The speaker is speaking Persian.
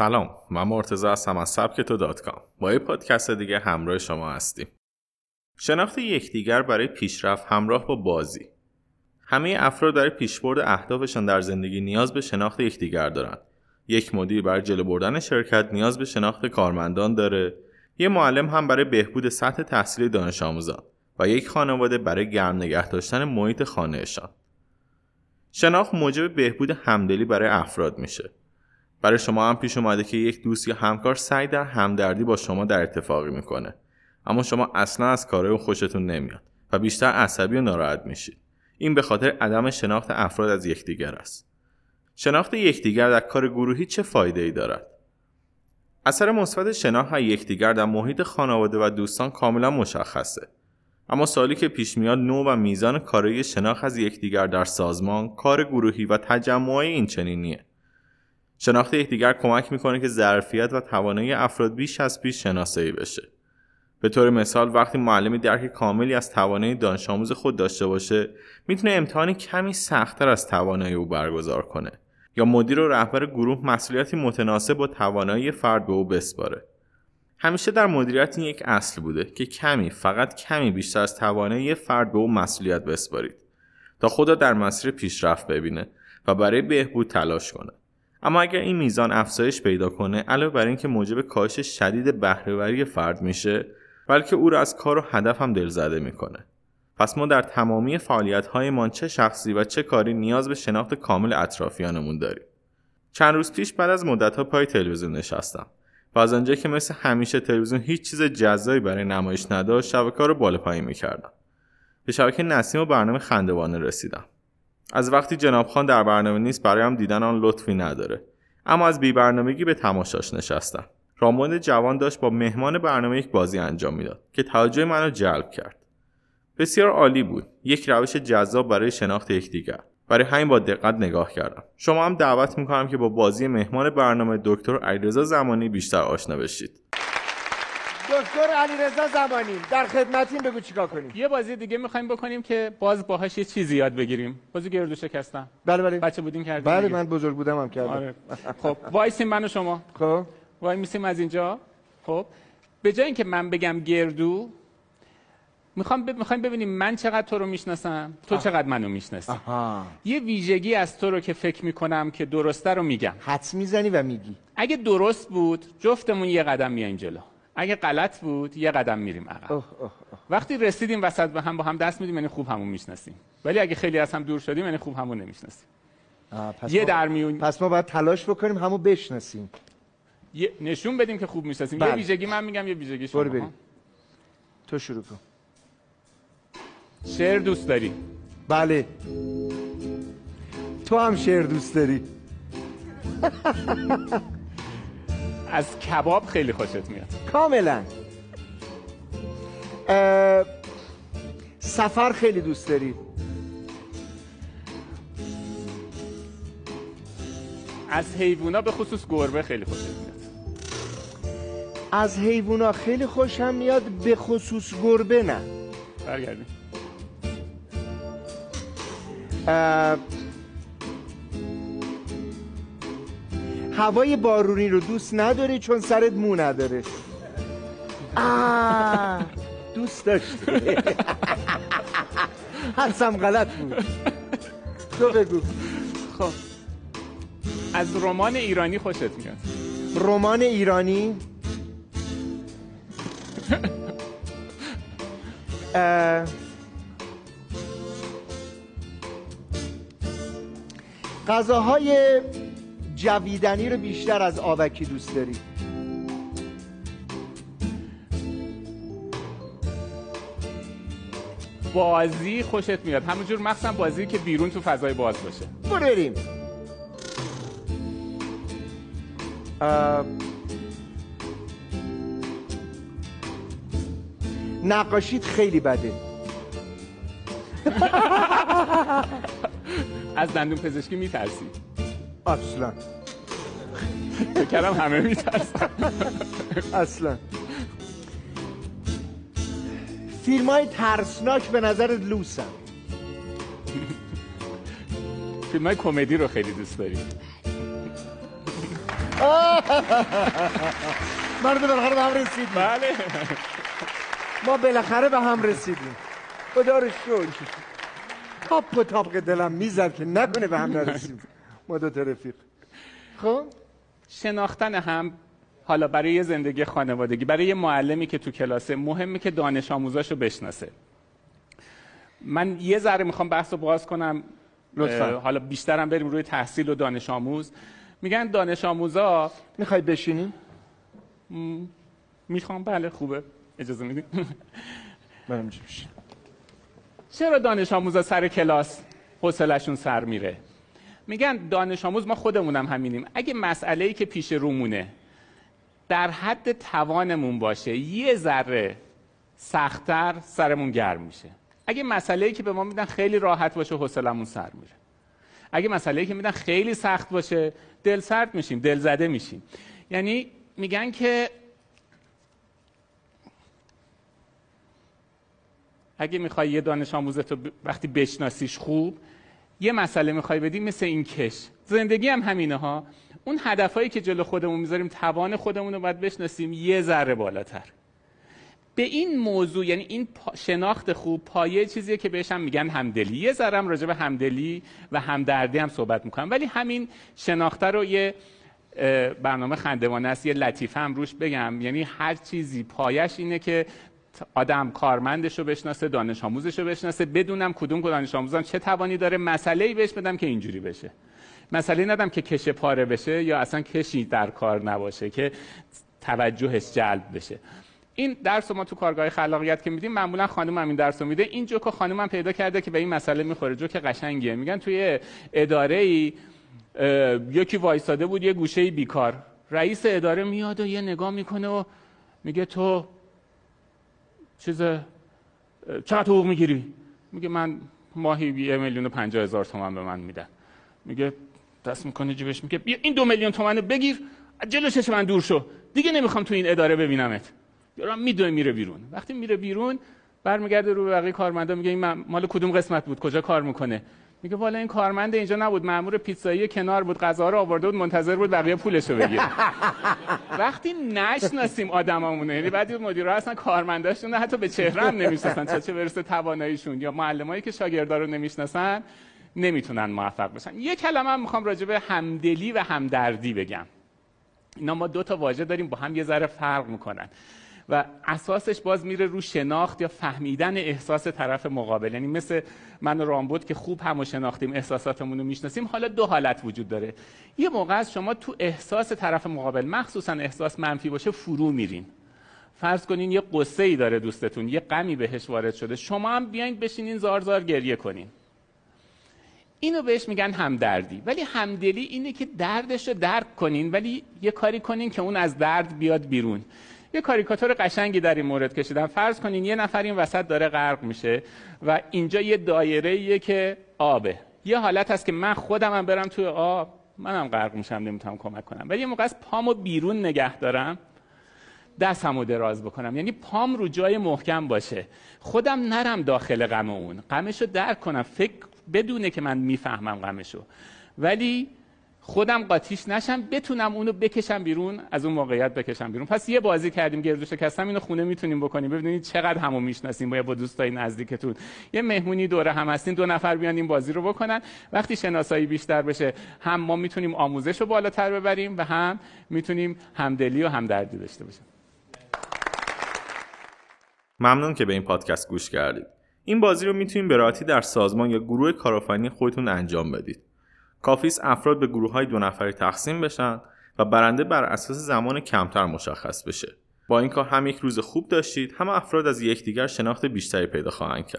سلام من مرتضی هستم از سبک تو دات کام. با یه پادکست دیگه همراه شما هستیم. شناخت یکدیگر برای پیشرفت همراه با بازی. همه افراد برای پیشبرد اهدافشان در زندگی نیاز به شناخت یکدیگر دارند یک مدیر برای جلو بردن شرکت نیاز به شناخت کارمندان داره. یه معلم هم برای بهبود سطح تحصیل دانش آموزان و یک خانواده برای گرم نگه داشتن محیط خانهشان. شناخت موجب بهبود همدلی برای افراد میشه. برای شما هم پیش اومده که یک دوست یا همکار سعی در همدردی با شما در اتفاقی می‌کنه. اما شما اصلا از کارهای خوشتون نمیاد و بیشتر عصبی و ناراحت میشید. این به خاطر عدم شناخت افراد از یکدیگر است. شناخت یکدیگر در کار گروهی چه فایده ای دارد؟ اثر مثبت شناخت یکدیگر در محیط خانواده و دوستان کاملا مشخصه. اما سالی که پیش میاد نوع و میزان کارایی شناخت از یکدیگر در سازمان کار گروهی و تجمعهای این چنینیه. شناخت یکدیگر کمک می‌کنه که ظرفیت و توانایی افراد بیش از پیش شناسایی بشه. به طور مثال وقتی معلمی درک کاملی از توانایی دانش آموز خود داشته باشه می‌تونه امتحان کمی سختتر از توانایی او برگزار کنه یا مدیر و رهبر گروه مسئولیتی متناسب با توانایی فرد به او بسپاره. همیشه در مدیریت این یک اصل بوده که کمی فقط کمی بیشتر از توانایی فرد به او مسئولیت بسپارید تا خدا در مسیر پیشرفت ببینه و برای بهبود تلاش کنه. اما اگر این میزان افزایش پیدا کنه علاوه بر اینکه موجب کاهش شدید بهرهوری فرد میشه بلکه او را از کار و هدف هم دلزده می‌کنه. پس ما در تمامی فعالیت هایمان چه شخصی و چه کاری نیاز به شناخت کامل اطرافیانمون داریم. چند روز پیش بعد از مدت ها پای تلویزیون نشستم و از آنجا که مثل همیشه تلویزیون هیچ چیز جزایی برای نمایش نداشت شبکه رو بالا پایین می‌کردم. به شبکه نسیم و برنامه خندوانه رسیدم. از وقتی جناب خان در برنامه نیست برایم دیدن آن لطفی نداره. اما از بی برنامگی به تماشاش نشستم. راموند جوان داشت با مهمان برنامه یک بازی انجام می‌داد که توجه منو جلب کرد. بسیار عالی بود. یک روش جذاب برای شناخت یکدیگر. برای همین با دقت نگاه کردم. شما هم دعوت می‌کنم که با بازی مهمان برنامه دکتر علیرضا زمانی بیشتر آشنا بشید. دکتر علیرضا زمانی در خدمتیم بگو چیکار کنیم؟ یه بازی دیگه می‌خوایم بکنیم که باز باهاش یه چیزی یاد بگیریم. بازی گردو شکستن. بله بله. بچه بودین کردیم بله. من بزرگ بودم هم کردم. آره. خب وایسیم من و شما. خب. وای میسیم از اینجا. خب به جای اینکه من بگم گردو می‌خوام ب... می‌خوایم ببینیم من چقدر تو رو می‌شناسم. تو چقدر منو می‌شناسی. آها. یه ویژگی از تو رو که فکر می‌کنم که درسته رو میگم. حدس می‌زنی و میگی. اگه درست بود جفتمون یه قدم میایم جلو. اگه غلط بود یه قدم میریم عقب. اوه اوه وقتی رسیدیم وسط به هم با هم دست میدیم یعنی خوب همون می‌شناسیم. ولی اگه خیلی از هم دور شدیم یعنی خوب همون نمی‌شناسیم. یه ما- در میون پس ما باید تلاش بکنیم همو بشناسیم. یه نشون بدیم که خوب می‌شناسیم. یه بله. ویژگی من میگم یه ویژگی شما. برو بریم. تو شروع کن. شعر دوست داری؟ بله. تو هم شعر دوست داری. از کباب خیلی خوشت میاد. کاملا. سفر خیلی دوست داری؟ از حیوونا به خصوص گربه خیلی خوشت میاد. از حیوونا خیلی خوشم میاد به خصوص گربه نه. برگردیم. هوای بارونی رو دوست نداری چون سرت مو نداره. آه، دوست داشتی. حدسم غلط بود. تو بگو. خب. از رمان ایرانی خوشت میاد. رمان ایرانی؟ اه، غذاهای جویدنی رو بیشتر از آبکی دوست داری. بازی خوشت میاد. همونجور مخصوصا بازی که بیرون تو فضای باز باشه. برو بریم نقاشیت خیلی بده. از دندون پزشکی میترسی. اصلا. کردم همه میترسن. اصلا. فیلم های ترسناک به نظرت لوسن فیلم های کمدی رو خیلی دوست داری. مرد بالاخره به هم رسیدیم بله. ما بالاخره به هم رسیدیم. خدا رو شکر. تاپ و تاپ دلم می‌زد که نکنه به هم نرسیم. ما دو تا رفیق خب؟ شناختن هم حالا برای یه زندگی خانوادگی برای یه معلمی که تو کلاسه مهمه که دانش آموزاشو بشناسه. من یه ذره می‌خوام بحث رو باز کنم. لطفاً. حالا بیشترم بریم روی تحصیل و دانش آموز. میگن دانش آموزا می‌خوای بشینیم می‌خوام بله خوبه. اجازه میدین برم. چرا دانش آموزا سر کلاس حوصلشون سر میره؟ میگن دانش آموز ما خودمونم همینیم. اگه مسئله ای که پیش رومونه در حد توانمون باشه یه ذره سختتر سرمون گرم میشه. اگه مسئله ای که به ما میدن خیلی راحت باشه حوصلمون سر میره. اگه مسئله ای که میدن خیلی سخت باشه دل سرد میشیم دل زده میشیم. یعنی میگن که اگه می‌خوای یه دانش آموزت رو ب- وقتی بشناسیش خوب یه مسئله می‌خوای بدی مثل این کش. زندگی هم همینه ها. اون هدفهایی که جلو خودمون می‌ذاریم توان خودمون رو باید بشناسیم یه ذره بالاتر. به این موضوع یعنی این شناخت خوب پایه چیزیه که بهش هم میگن همدلی. یه ذره هم راجع به همدلی و همدردی هم صحبت می‌کنم. ولی همین شناخته رو یه برنامه خندوانه است. یه لطیفه هم روش بگم. یعنی هر چیزی پایش اینه که آدم کارمندش رو بشناسه دانش آموزش رو بشناسه بدونم کدوم دانش آموزم چه توانی داره مسئله ای بهش بدم که اینجوری بشه. مسئله ندم که کشه پاره بشه یا اصلا کشی در کار نباشه که توجهش جلب بشه. این درس ما تو کارگاه خلاقیت که میدیم معمولا خانم هم این درس رو میده. این جوک خانم هم پیدا کرده که به این مسئله می‌خوره. جوک قشنگیه. میگن توی اداره ای یکی وایساده بود یه گوشه بیکار. رئیس اداره میاد و یه نگاه می‌کنه و میگه تو چیز چقدر حقوق می‌گیری؟ میگه من ماهی یه میلیون و پنجاه هزار تومن به من میدن. میگه دست می‌کنه جیبش؟ میگه بیا این دو میلیون تومن بگیر جلو چش من دور شو. دیگه نمی‌خوام تو این اداره ببینمت. یارو میدوه میره بیرون. وقتی میره بیرون برمیگرده رو بقیه کارمندا میگه این مال کدوم قسمت بود؟ کجا کار می‌کنه؟ میگه والا این کارمند اینجا نبود مامور پیتزایی کنار بود غذا رو آورده بود منتظر بود بقیه پولشو بگیره. وقتی نشناسیم آدمامونه یعنی بعضی مدیرا اصلا کارمنداشون حتی به چهره هم نمی‌شناسن چه چه برسه تواناییشون یا معلمایی که شاگردا رو نمی‌شناسن نمی‌تونن موفق بشن. یه کلمه هم می‌خوام راجع به همدلی و همدردی بگم. اینا ما دو تا واژه داریم با هم یه ذره فرق می‌کنن. و اساسش باز میره رو شناخت یا فهمیدن احساس طرف مقابل. یعنی مثل من و رامبود که خوب هم شناختیم احساساتمون رو می‌شناسیم حالا دو حالت وجود داره. یه موقع از شما تو احساس طرف مقابل مخصوصا احساس منفی باشه فرو میرین. فرض کنین یه قصه ای داره دوستتون یه غمی بهش وارد شده شما هم بیاین بشینین زار زار گریه کنین. اینو بهش میگن همدردی. ولی همدلی اینه که دردش رو درک کنین ولی یه کاری کنین که اون از درد بیاد بیرون. یه کاریکاتور قشنگی در این مورد کشیدم. فرض کنین یه نفر این وسط داره غرق میشه و اینجا یه دایره ایه که آبه. یه حالت هست که من خودم هم برم توی آب منم غرق میشم نمی‌تونم کمک کنم. ولی یه موقع از پامو بیرون نگه دارم دستمو دراز بکنم. یعنی پام رو جای محکم باشه. خودم نرم داخل غم اون. غمشو درک کنم. فکر بدونه که من می‌فهمم غمشو. ولی خودم قاطیش نشم بتونم اونو بکشم بیرون از اون موقعیت بکشم بیرون. پس یه بازی کردیم گردو شکستم اینو خونه می‌تونیم بکنیم. ببینید چقدر همو می‌شناسیم با با دوستای نزدیکتون. یه مهمونی دوره هم هستین دو نفر بیان این بازی رو بکنن. وقتی شناسایی بیشتر بشه هم ما می‌تونیم آموزش رو بالاتر ببریم و هم می‌تونیم همدلی و همدردی داشته باشیم. ممنون که به این پادکست گوش کردید. این بازی رو می‌تونید به راحتی در سازمان یا گروه کارآفرینی خودتون انجام بدید. کافیس افراد به گروه های دو نفری تقسیم بشن و برنده بر اساس زمان کمتر مشخص بشه. با این کار هم یک روز خوب داشتید هم افراد از یکدیگر شناخت بیشتری پیدا خواهند کرد.